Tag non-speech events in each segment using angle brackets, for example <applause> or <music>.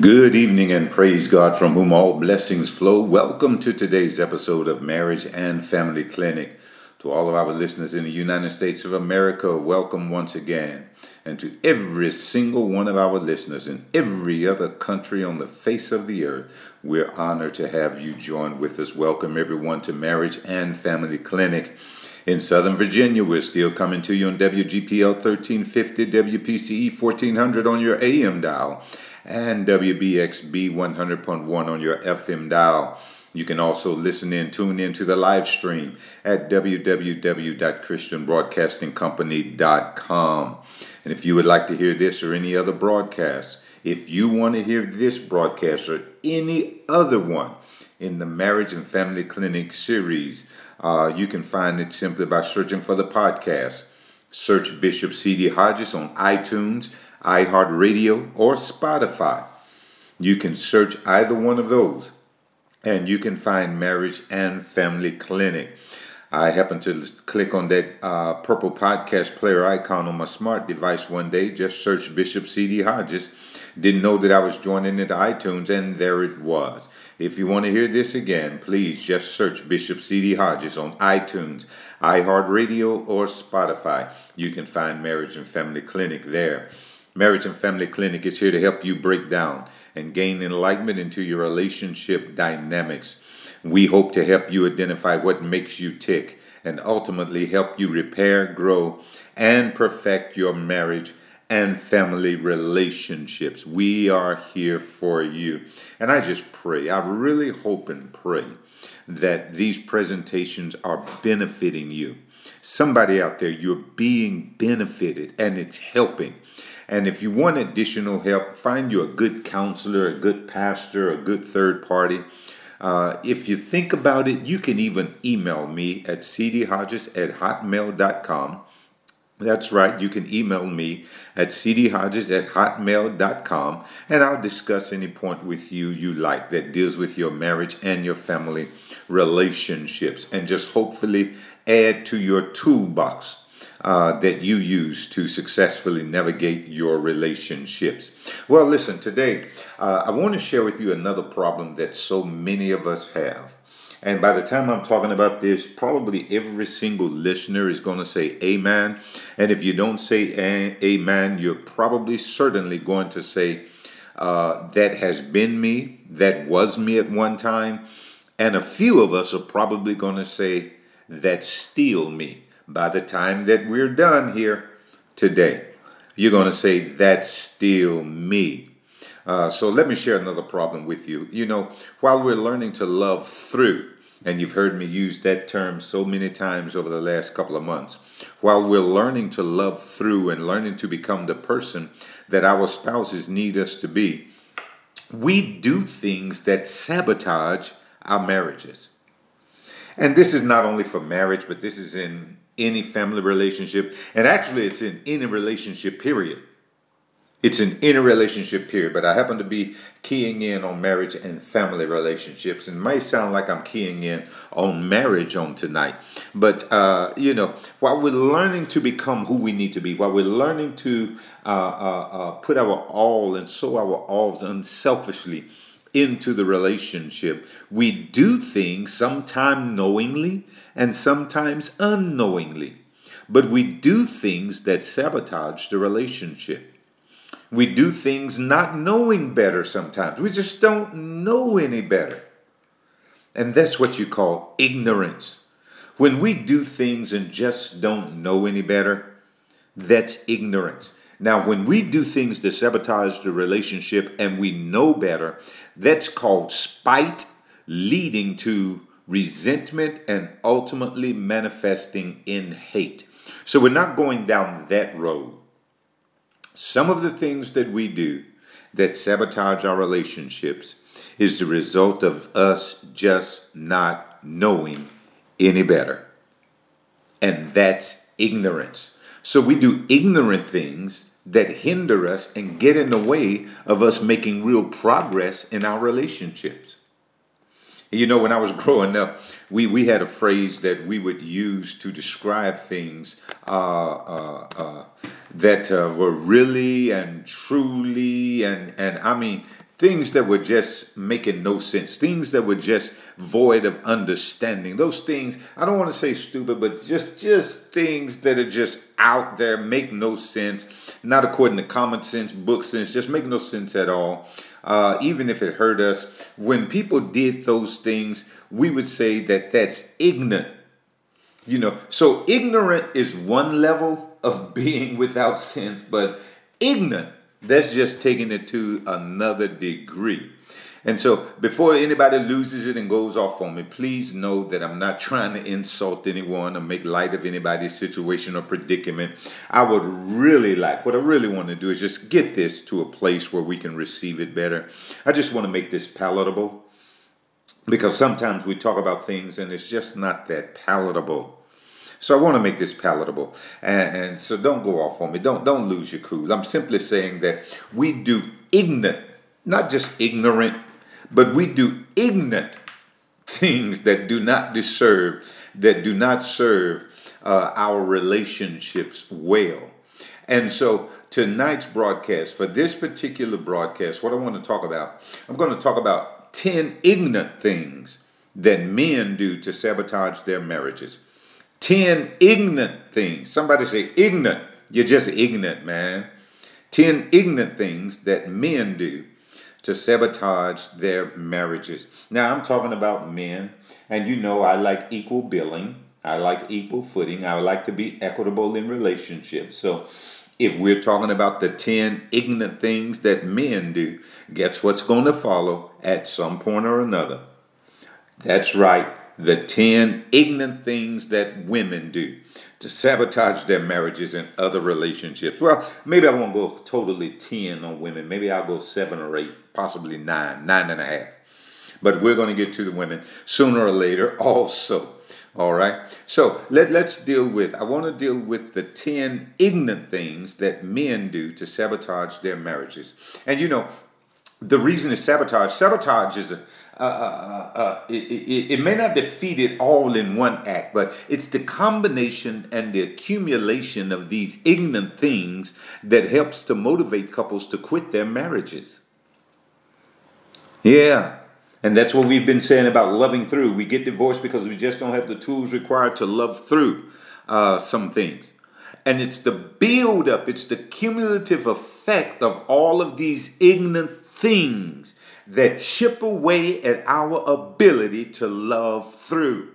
Good evening and praise God from whom all blessings flow. Welcome to today's episode of Marriage and Family Clinic. To all of our listeners in the United States of America, welcome once again. And to every single one of our listeners in every other country on the face of the earth, we're honored to have you join with us. Welcome everyone to Marriage and Family Clinic. In Southern Virginia, we're still coming to you on WGPL 1350, WPCE 1400 on your AM dial and WBXB 100.1 on your FM dial. You can also listen in, tune in to the live stream at www.christianbroadcastingcompany.com. And if you would like to hear this or any other broadcast, if you want to hear this broadcast or any other one in the Marriage and Family Clinic series, uh, you can find it simply by searching for the podcast. Search Bishop C.D. Hodges on iTunes iHeartRadio, or Spotify. You can search either one of those and you can find Marriage and Family Clinic. I happened to click on that uh, purple podcast player icon on my smart device one day, just searched Bishop C.D. Hodges. Didn't know that I was joining into iTunes, and there it was. If you want to hear this again, please just search Bishop C.D. Hodges on iTunes, iHeartRadio, or Spotify. You can find Marriage and Family Clinic there. Marriage and Family Clinic is here to help you break down and gain enlightenment into your relationship dynamics. We hope to help you identify what makes you tick and ultimately help you repair, grow, and perfect your marriage and family relationships. We are here for you. And I just pray, I really hope and pray that these presentations are benefiting you. Somebody out there, you're being benefited and it's helping. And if you want additional help, find you a good counselor, a good pastor, a good third party. Uh, if you think about it, you can even email me at cdhodges at hotmail.com. That's right, you can email me at cdhodges at hotmail.com and I'll discuss any point with you you like that deals with your marriage and your family relationships and just hopefully add to your toolbox uh, that you use to successfully navigate your relationships. Well, listen, today uh, I want to share with you another problem that so many of us have. And by the time I'm talking about this, probably every single listener is going to say amen. And if you don't say amen, you're probably certainly going to say, uh, that has been me, that was me at one time. And a few of us are probably going to say, that's still me by the time that we're done here today, you're going to say, That's still me. Uh, so let me share another problem with you. You know, while we're learning to love through, and you've heard me use that term so many times over the last couple of months, while we're learning to love through and learning to become the person that our spouses need us to be, we do things that sabotage our marriages. And this is not only for marriage, but this is in any family relationship. And actually, it's in any relationship, period. It's an interrelationship period, but I happen to be keying in on marriage and family relationships. And it may sound like I'm keying in on marriage on tonight. But, uh, you know, while we're learning to become who we need to be, while we're learning to uh, uh, uh put our all and sow our alls unselfishly into the relationship, we do things sometimes knowingly and sometimes unknowingly. But we do things that sabotage the relationship. We do things not knowing better sometimes. We just don't know any better. And that's what you call ignorance. When we do things and just don't know any better, that's ignorance. Now, when we do things that sabotage the relationship and we know better, that's called spite leading to resentment, and ultimately manifesting in hate. So we're not going down that road. Some of the things that we do that sabotage our relationships is the result of us just not knowing any better. And that's ignorance. So we do ignorant things that hinder us and get in the way of us making real progress in our relationships. You know, when I was <laughs> growing up, we, we had a phrase that we would use to describe things uh, uh, uh, that uh, were really and truly and, and I mean things that were just making no sense, things that were just void of understanding. Those things, I don't want to say stupid, but just just things that are just out there, make no sense, not according to common sense, book sense, just make no sense at all. Uh, even if it hurt us, when people did those things, we would say that that's ignorant. You know, so ignorant is one level of being without sense, but ignorant that's just taking it to another degree. And so, before anybody loses it and goes off on me, please know that I'm not trying to insult anyone or make light of anybody's situation or predicament. I would really like, what I really want to do is just get this to a place where we can receive it better. I just want to make this palatable because sometimes we talk about things and it's just not that palatable. So I want to make this palatable, and, and, so don't go off on me. Don't don't lose your cool. I'm simply saying that we do ignorant, not just ignorant, but we do ignorant things that do not deserve, that do not serve uh, our relationships well. And so tonight's broadcast, for this particular broadcast, what I want to talk about, I'm going to talk about 10 ignorant things that men do to sabotage their marriages. 10 ignorant things. Somebody say ignorant. You're just ignorant, man. 10 ignorant things that men do to sabotage their marriages. Now, I'm talking about men, and you know I like equal billing. I like equal footing. I like to be equitable in relationships. So, if we're talking about the 10 ignorant things that men do, guess what's going to follow at some point or another? That's right the 10 ignorant things that women do to sabotage their marriages and other relationships. Well, maybe I won't go totally 10 on women. Maybe I'll go seven or eight, possibly nine, nine and a half. But we're going to get to the women sooner or later also. All right. So let, let's deal with, I want to deal with the 10 ignorant things that men do to sabotage their marriages. And you know, the reason is sabotage. Sabotage is a, uh, uh, uh, it, it, it, may not defeat it all in one act, but it's the combination and the accumulation of these ignorant things that helps to motivate couples to quit their marriages. Yeah. And that's what we've been saying about loving through. We get divorced because we just don't have the tools required to love through uh, some things. And it's the build up, it's the cumulative effect of all of these ignorant things that chip away at our ability to love through.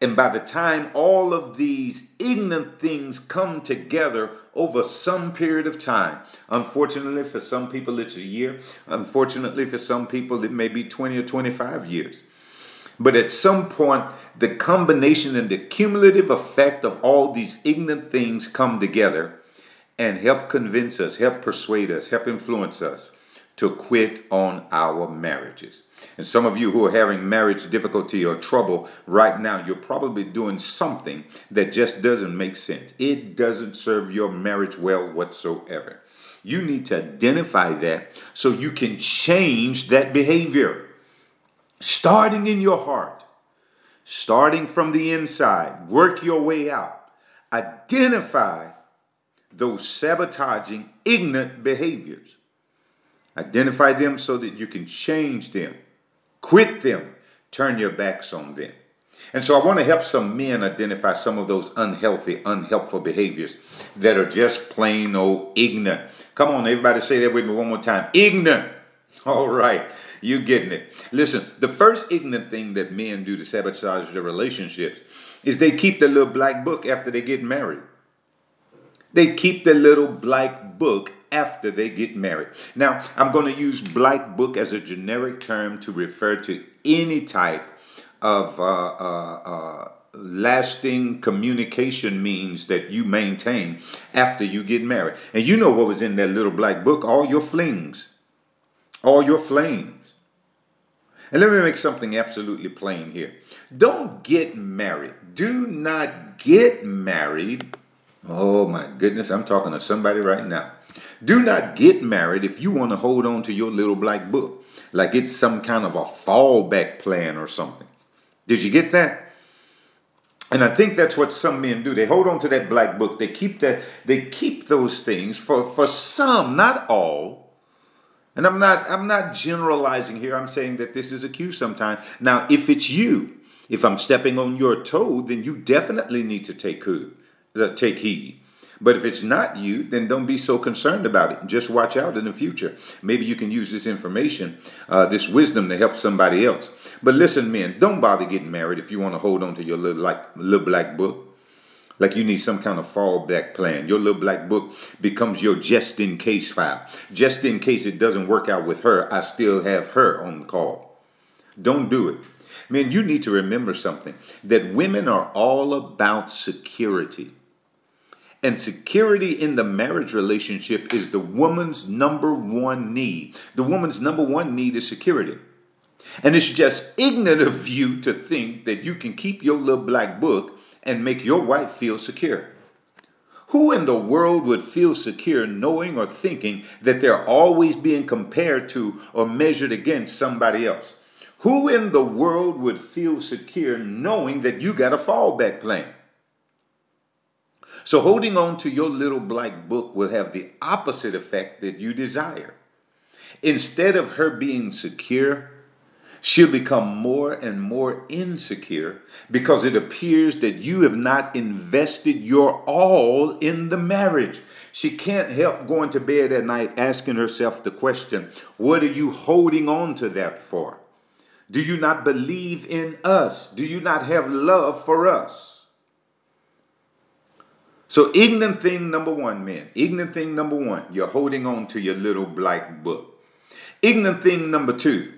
And by the time all of these ignorant things come together over some period of time, unfortunately for some people it's a year, unfortunately for some people it may be 20 or 25 years. But at some point, the combination and the cumulative effect of all these ignorant things come together and help convince us, help persuade us, help influence us to quit on our marriages. And some of you who are having marriage difficulty or trouble right now, you're probably doing something that just doesn't make sense. It doesn't serve your marriage well whatsoever. You need to identify that so you can change that behavior. Starting in your heart, starting from the inside, work your way out. Identify those sabotaging, ignorant behaviors Identify them so that you can change them, quit them, turn your backs on them. And so I want to help some men identify some of those unhealthy, unhelpful behaviors that are just plain old ignorant. Come on, everybody say that with me one more time. Ignorant. <laughs> All right, you getting it. Listen, the first ignorant thing that men do to sabotage their relationships is they keep the little black book after they get married. They keep the little black book after they get married. Now, I'm going to use black book as a generic term to refer to any type of uh, uh, uh, lasting communication means that you maintain after you get married. And you know what was in that little black book all your flings, all your flames. And let me make something absolutely plain here. Don't get married. Do not get married. Oh my goodness, I'm talking to somebody right now. Do not get married if you want to hold on to your little black book like it's some kind of a fallback plan or something. Did you get that? And I think that's what some men do. They hold on to that black book. They keep that they keep those things for for some, not all. And I'm not I'm not generalizing here. I'm saying that this is a cue sometimes. Now, if it's you, if I'm stepping on your toe, then you definitely need to take heed. Uh, take heed. But if it's not you, then don't be so concerned about it. Just watch out in the future. Maybe you can use this information, uh, this wisdom to help somebody else. But listen, men, don't bother getting married if you want to hold on to your little like little black book. Like you need some kind of fallback plan. Your little black book becomes your just in case file. Just in case it doesn't work out with her, I still have her on the call. Don't do it. Man, you need to remember something that women are all about security. And security in the marriage relationship is the woman's number one need. The woman's number one need is security. And it's just ignorant of you to think that you can keep your little black book and make your wife feel secure. Who in the world would feel secure knowing or thinking that they're always being compared to or measured against somebody else? Who in the world would feel secure knowing that you got a fallback plan? So, holding on to your little black book will have the opposite effect that you desire. Instead of her being secure, she'll become more and more insecure because it appears that you have not invested your all in the marriage. She can't help going to bed at night asking herself the question, What are you holding on to that for? Do you not believe in us? Do you not have love for us? So, ignorant thing number one, men. Ignorant thing number one, you're holding on to your little black book. Ignorant thing number two,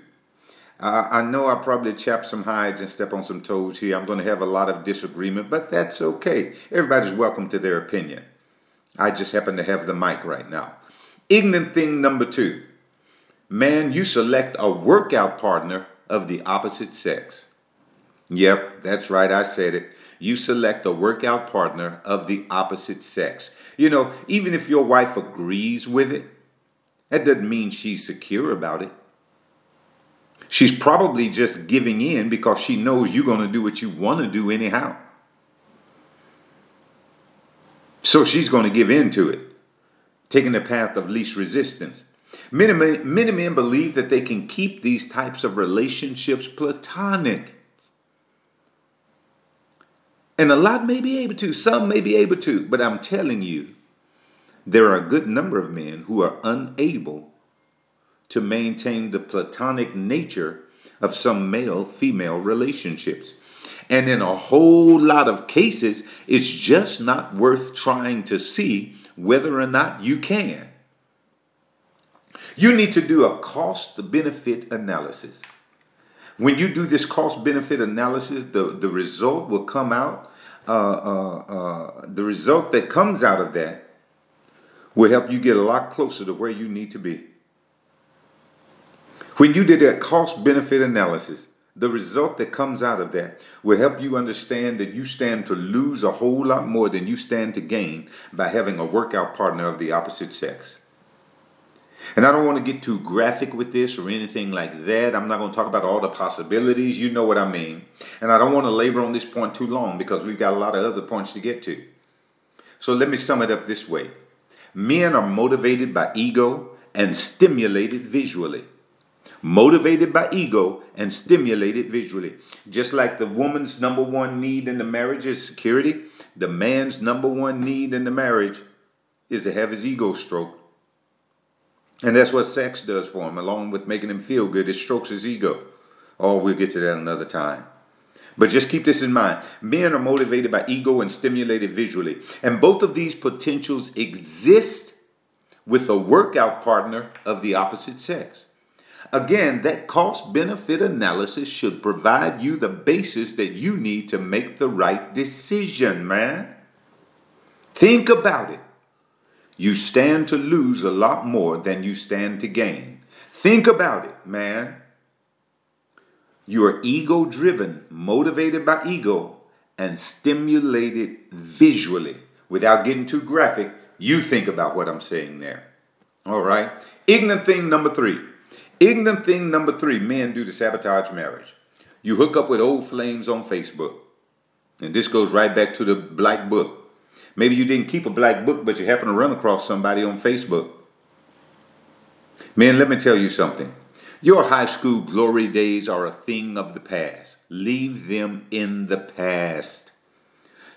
uh, I know I probably chap some hides and step on some toes here. I'm going to have a lot of disagreement, but that's okay. Everybody's welcome to their opinion. I just happen to have the mic right now. Ignorant thing number two, man, you select a workout partner of the opposite sex. Yep, that's right, I said it you select a workout partner of the opposite sex. You know, even if your wife agrees with it, that doesn't mean she's secure about it. She's probably just giving in because she knows you're going to do what you want to do anyhow. So she's going to give in to it, taking the path of least resistance. Many, many men believe that they can keep these types of relationships platonic. And a lot may be able to, some may be able to, but I'm telling you, there are a good number of men who are unable to maintain the platonic nature of some male female relationships. And in a whole lot of cases, it's just not worth trying to see whether or not you can. You need to do a cost benefit analysis. When you do this cost benefit analysis, the, the result will come out. Uh, uh, uh, the result that comes out of that will help you get a lot closer to where you need to be. When you did that cost benefit analysis, the result that comes out of that will help you understand that you stand to lose a whole lot more than you stand to gain by having a workout partner of the opposite sex. And I don't want to get too graphic with this or anything like that. I'm not going to talk about all the possibilities. You know what I mean. And I don't want to labor on this point too long because we've got a lot of other points to get to. So let me sum it up this way Men are motivated by ego and stimulated visually. Motivated by ego and stimulated visually. Just like the woman's number one need in the marriage is security, the man's number one need in the marriage is to have his ego stroked and that's what sex does for him, along with making him feel good. It strokes his ego. Oh, we'll get to that another time. But just keep this in mind. Men are motivated by ego and stimulated visually. And both of these potentials exist with a workout partner of the opposite sex. Again, that cost benefit analysis should provide you the basis that you need to make the right decision, man. Think about it you stand to lose a lot more than you stand to gain. Think about it, man. You are ego driven, motivated by ego, and stimulated visually. Without getting too graphic, you think about what I'm saying there. All right. Ignorant thing number three. Ignorant thing number three men do to sabotage marriage. You hook up with old flames on Facebook. And this goes right back to the black book. Maybe you didn't keep a black book, but you happen to run across somebody on Facebook. Man, let me tell you something. Your high school glory days are a thing of the past. Leave them in the past.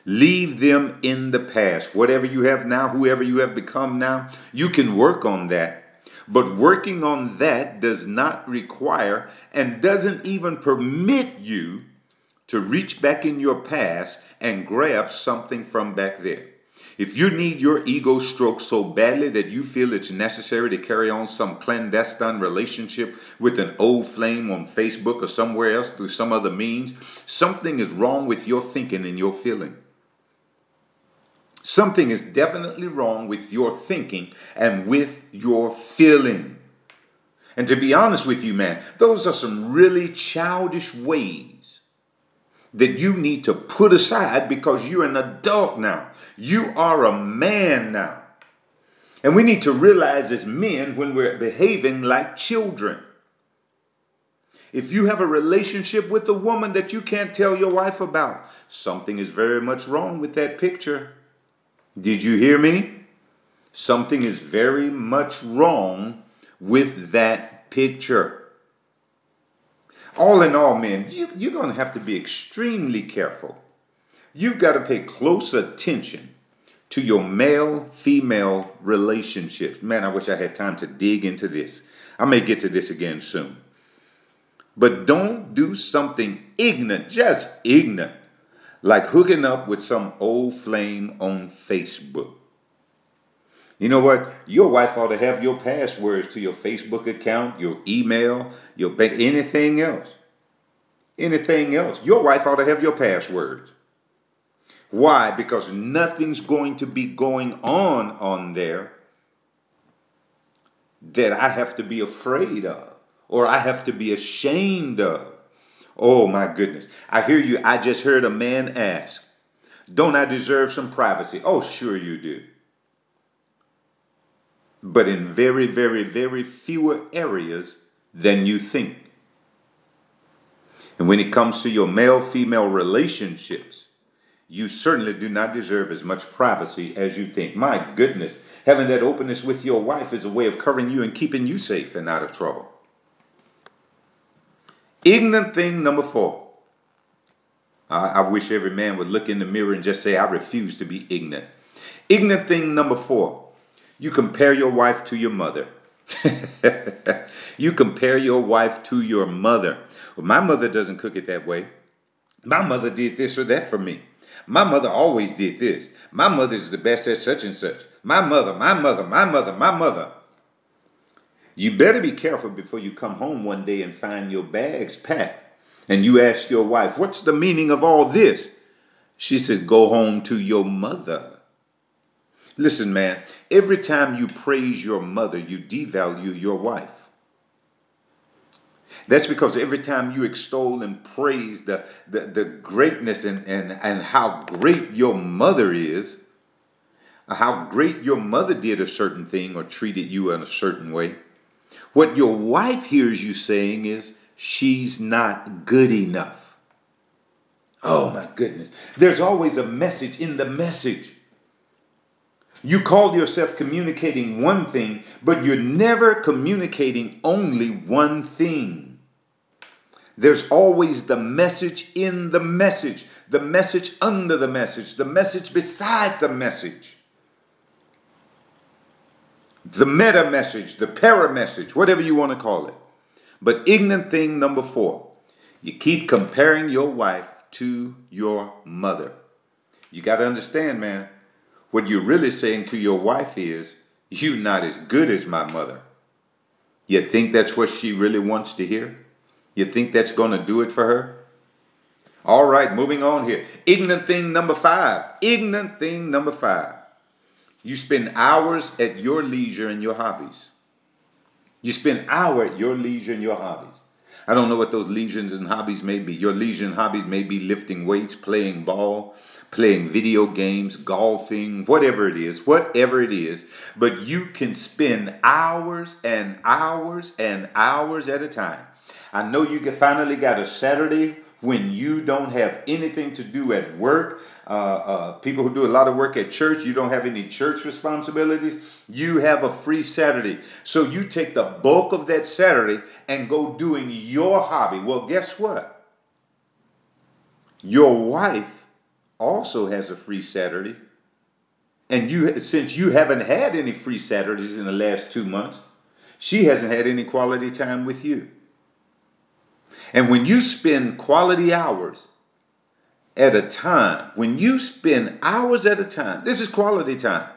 Leave them in the past. Whatever you have now, whoever you have become now, you can work on that. But working on that does not require and doesn't even permit you to reach back in your past and grab something from back there. If you need your ego stroked so badly that you feel it's necessary to carry on some clandestine relationship with an old flame on Facebook or somewhere else through some other means, something is wrong with your thinking and your feeling. Something is definitely wrong with your thinking and with your feeling. And to be honest with you, man, those are some really childish ways that you need to put aside because you're an adult now. You are a man now. And we need to realize as men when we're behaving like children. If you have a relationship with a woman that you can't tell your wife about, something is very much wrong with that picture. Did you hear me? Something is very much wrong with that picture. All in all, men, you, you're going to have to be extremely careful. You've got to pay close attention to your male female relationships. Man, I wish I had time to dig into this. I may get to this again soon. But don't do something ignorant, just ignorant, like hooking up with some old flame on Facebook. You know what? Your wife ought to have your passwords to your Facebook account, your email, your bank, anything else. Anything else. Your wife ought to have your passwords. Why? Because nothing's going to be going on on there that I have to be afraid of or I have to be ashamed of. Oh my goodness. I hear you. I just heard a man ask, Don't I deserve some privacy? Oh, sure you do. But in very, very, very fewer areas than you think. And when it comes to your male female relationships, you certainly do not deserve as much privacy as you think. My goodness, having that openness with your wife is a way of covering you and keeping you safe and out of trouble. Ignorant thing number four. I, I wish every man would look in the mirror and just say, I refuse to be ignorant. Ignorant thing number four. You compare your wife to your mother. <laughs> you compare your wife to your mother. Well, my mother doesn't cook it that way. My mother did this or that for me. My mother always did this. My mother is the best at such and such. My mother, my mother, my mother, my mother. You better be careful before you come home one day and find your bags packed. And you ask your wife, What's the meaning of all this? She says, Go home to your mother. Listen, man, every time you praise your mother, you devalue your wife. That's because every time you extol and praise the, the, the greatness and, and, and how great your mother is, how great your mother did a certain thing or treated you in a certain way, what your wife hears you saying is, she's not good enough. Oh my goodness. There's always a message in the message. You call yourself communicating one thing, but you're never communicating only one thing. There's always the message in the message, the message under the message, the message beside the message. The meta message, the para message, whatever you want to call it. But ignorant thing number four, you keep comparing your wife to your mother. You got to understand, man, what you're really saying to your wife is, you're not as good as my mother. You think that's what she really wants to hear? You think that's going to do it for her? All right, moving on here. Ignorant thing number five. Ignorant thing number five. You spend hours at your leisure and your hobbies. You spend hour at your leisure and your hobbies. I don't know what those leisures and hobbies may be. Your leisure and hobbies may be lifting weights, playing ball, playing video games, golfing, whatever it is, whatever it is. But you can spend hours and hours and hours at a time I know you finally got a Saturday when you don't have anything to do at work, uh, uh, people who do a lot of work at church, you don't have any church responsibilities, you have a free Saturday. So you take the bulk of that Saturday and go doing your hobby. Well, guess what? Your wife also has a free Saturday. And you since you haven't had any free Saturdays in the last 2 months, she hasn't had any quality time with you. And when you spend quality hours at a time, when you spend hours at a time, this is quality time,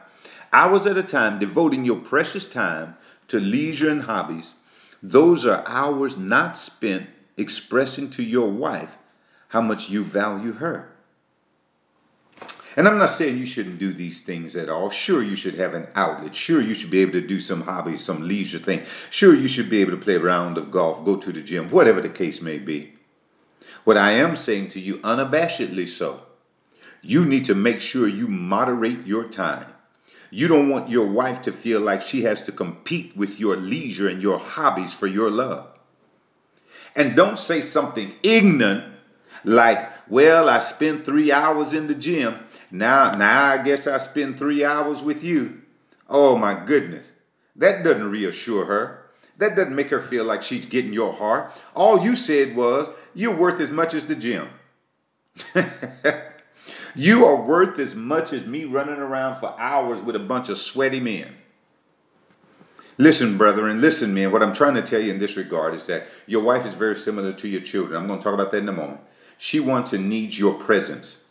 hours at a time devoting your precious time to leisure and hobbies, those are hours not spent expressing to your wife how much you value her. And I'm not saying you shouldn't do these things at all. Sure, you should have an outlet. Sure, you should be able to do some hobbies, some leisure thing. Sure, you should be able to play a round of golf, go to the gym, whatever the case may be. What I am saying to you, unabashedly so, you need to make sure you moderate your time. You don't want your wife to feel like she has to compete with your leisure and your hobbies for your love. And don't say something ignorant like, well, I spent three hours in the gym. Now, now I guess I spend three hours with you. Oh my goodness. That doesn't reassure her. That doesn't make her feel like she's getting your heart. All you said was, you're worth as much as the gym. <laughs> you are worth as much as me running around for hours with a bunch of sweaty men. Listen, brethren, listen, men. What I'm trying to tell you in this regard is that your wife is very similar to your children. I'm going to talk about that in a moment. She wants and needs your presence.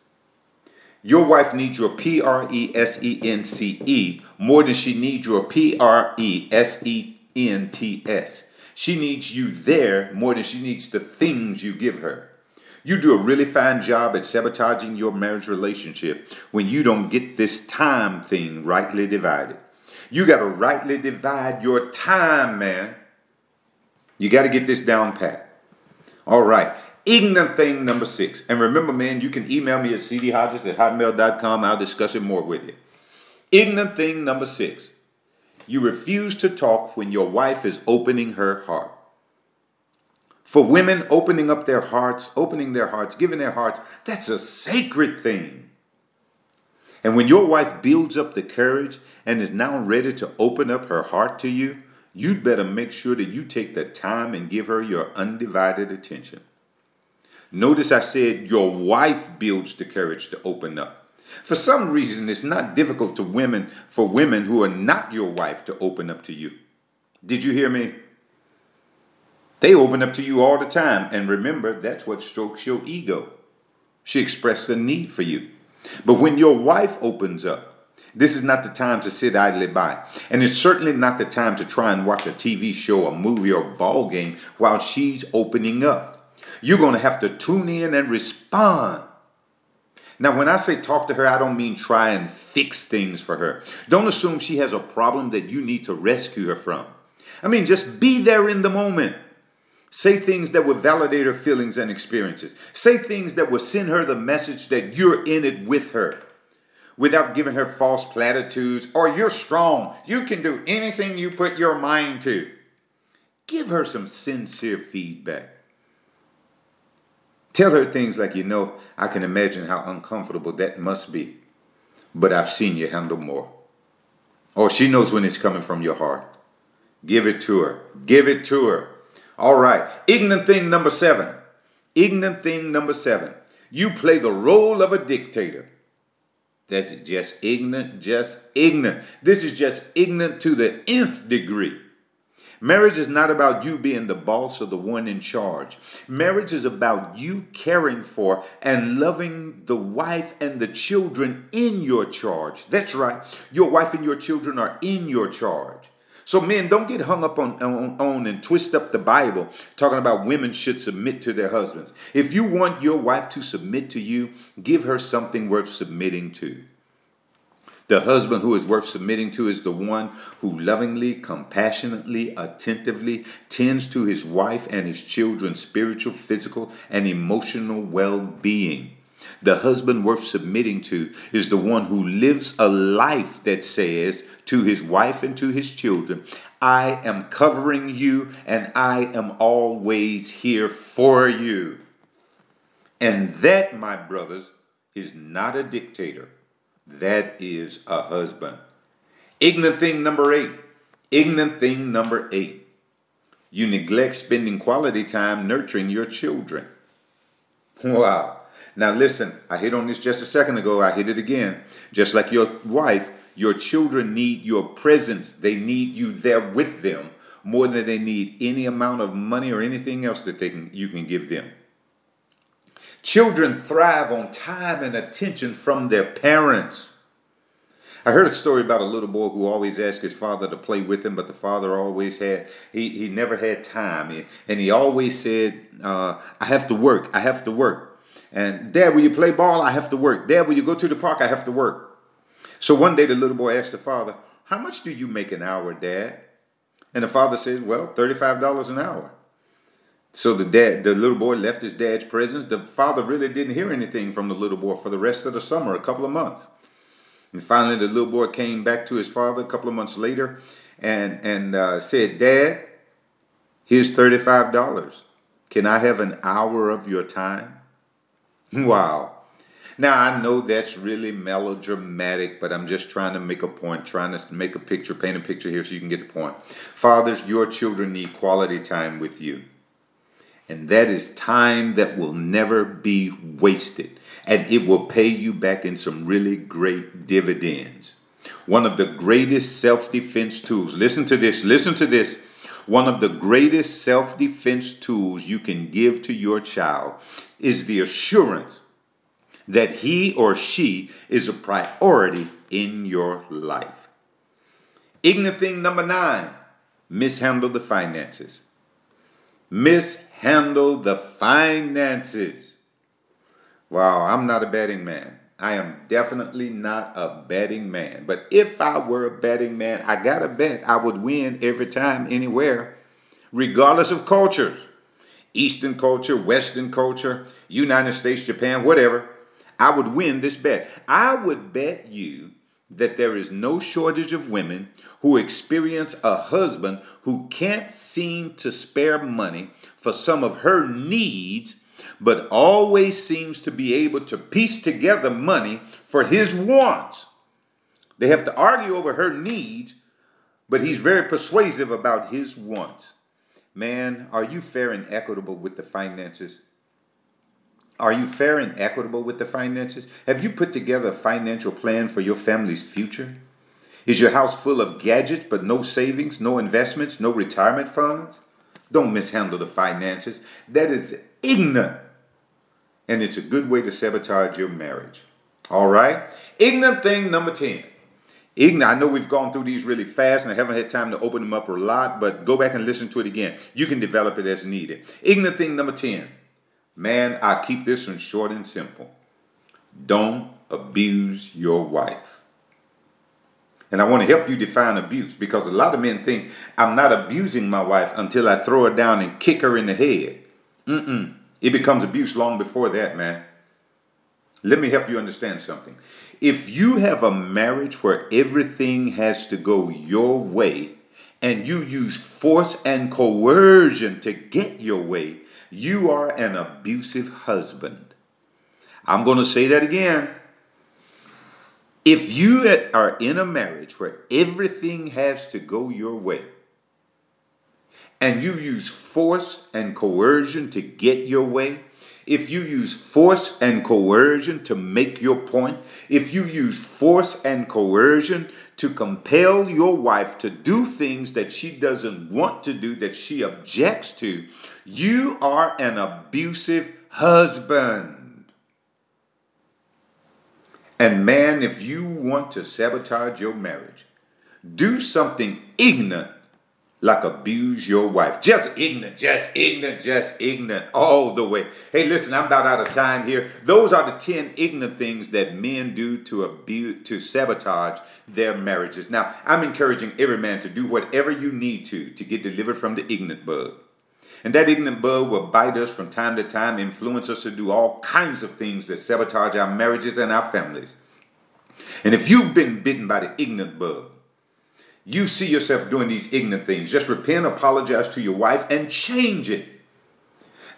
Your wife needs your P R E S E N C E more than she needs your P R E S E N T S. She needs you there more than she needs the things you give her. You do a really fine job at sabotaging your marriage relationship when you don't get this time thing rightly divided. You got to rightly divide your time, man. You got to get this down pat. All right. Ignorant thing number six. And remember, man, you can email me at cdhodges at hotmail.com. I'll discuss it more with you. Ignorant thing number six. You refuse to talk when your wife is opening her heart. For women, opening up their hearts, opening their hearts, giving their hearts, that's a sacred thing. And when your wife builds up the courage and is now ready to open up her heart to you, you'd better make sure that you take the time and give her your undivided attention. Notice I said your wife builds the courage to open up. For some reason, it's not difficult to women for women who are not your wife to open up to you. Did you hear me? They open up to you all the time, and remember, that's what strokes your ego. She expressed a need for you. But when your wife opens up, this is not the time to sit idly by. And it's certainly not the time to try and watch a TV show, a movie, or a ball game while she's opening up. You're going to have to tune in and respond. Now, when I say talk to her, I don't mean try and fix things for her. Don't assume she has a problem that you need to rescue her from. I mean, just be there in the moment. Say things that will validate her feelings and experiences. Say things that will send her the message that you're in it with her without giving her false platitudes or you're strong. You can do anything you put your mind to. Give her some sincere feedback. Tell her things like, you know, I can imagine how uncomfortable that must be, but I've seen you handle more. Or she knows when it's coming from your heart. Give it to her. Give it to her. All right. Ignorant thing number seven. Ignorant thing number seven. You play the role of a dictator. That's just ignorant, just ignorant. This is just ignorant to the nth degree. Marriage is not about you being the boss or the one in charge. Marriage is about you caring for and loving the wife and the children in your charge. That's right. Your wife and your children are in your charge. So, men, don't get hung up on, on, on, and twist up the Bible talking about women should submit to their husbands. If you want your wife to submit to you, give her something worth submitting to. The husband who is worth submitting to is the one who lovingly, compassionately, attentively tends to his wife and his children's spiritual, physical, and emotional well being. The husband worth submitting to is the one who lives a life that says to his wife and to his children, I am covering you and I am always here for you. And that, my brothers, is not a dictator. That is a husband. Ignorant thing number eight. Ignorant thing number eight. You neglect spending quality time nurturing your children. Wow. Now listen, I hit on this just a second ago. I hit it again. Just like your wife, your children need your presence. They need you there with them more than they need any amount of money or anything else that they can you can give them. Children thrive on time and attention from their parents. I heard a story about a little boy who always asked his father to play with him, but the father always had, he, he never had time. And he always said, uh, I have to work, I have to work. And dad, will you play ball? I have to work. Dad, will you go to the park? I have to work. So one day the little boy asked the father, How much do you make an hour, dad? And the father said, Well, $35 an hour. So the dad, the little boy left his dad's presence. The father really didn't hear anything from the little boy for the rest of the summer, a couple of months. And finally, the little boy came back to his father a couple of months later and, and uh, said, Dad, here's $35. Can I have an hour of your time? <laughs> Wow. Now, I know that's really melodramatic, but I'm just trying to make a point, trying to make a picture, paint a picture here so you can get the point. Fathers, your children need quality time with you. And that is time that will never be wasted. And it will pay you back in some really great dividends. One of the greatest self defense tools, listen to this, listen to this. One of the greatest self defense tools you can give to your child is the assurance that he or she is a priority in your life. Ignorant thing number nine mishandle the finances. Mishandle the finances. Wow, I'm not a betting man. I am definitely not a betting man. But if I were a betting man, I got to bet I would win every time, anywhere, regardless of cultures. Eastern culture, Western culture, United States, Japan, whatever. I would win this bet. I would bet you that there is no shortage of women who experience a husband who can't seem to spare money for some of her needs, but always seems to be able to piece together money for his wants. They have to argue over her needs, but he's very persuasive about his wants. Man, are you fair and equitable with the finances? Are you fair and equitable with the finances? Have you put together a financial plan for your family's future? Is your house full of gadgets but no savings, no investments, no retirement funds? Don't mishandle the finances. That is ignorant. And it's a good way to sabotage your marriage. All right? Ignorant thing number 10. Ignorant. I know we've gone through these really fast and I haven't had time to open them up a lot, but go back and listen to it again. You can develop it as needed. Ignorant thing number 10 Man, I keep this one short and simple. Don't abuse your wife. And I want to help you define abuse because a lot of men think I'm not abusing my wife until I throw her down and kick her in the head. Mm-mm. It becomes abuse long before that, man. Let me help you understand something. If you have a marriage where everything has to go your way and you use force and coercion to get your way, you are an abusive husband. I'm going to say that again. If you are in a marriage where everything has to go your way, and you use force and coercion to get your way, if you use force and coercion to make your point, if you use force and coercion to compel your wife to do things that she doesn't want to do, that she objects to, you are an abusive husband. And man, if you want to sabotage your marriage, do something ignorant like abuse your wife. Just ignorant, just ignorant, just ignorant all the way. Hey, listen, I'm about out of time here. Those are the 10 ignorant things that men do to abuse to sabotage their marriages. Now, I'm encouraging every man to do whatever you need to to get delivered from the ignorant bug. And that ignorant bug will bite us from time to time, influence us to do all kinds of things that sabotage our marriages and our families. And if you've been bitten by the ignorant bug, you see yourself doing these ignorant things, just repent, apologize to your wife, and change it.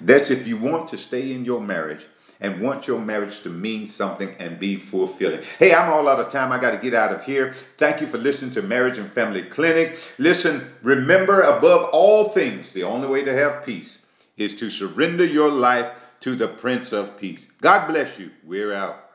That's if you want to stay in your marriage and want your marriage to mean something and be fulfilling. Hey, I'm all out of time. I got to get out of here. Thank you for listening to Marriage and Family Clinic. Listen, remember above all things, the only way to have peace is to surrender your life to the Prince of Peace. God bless you. We're out.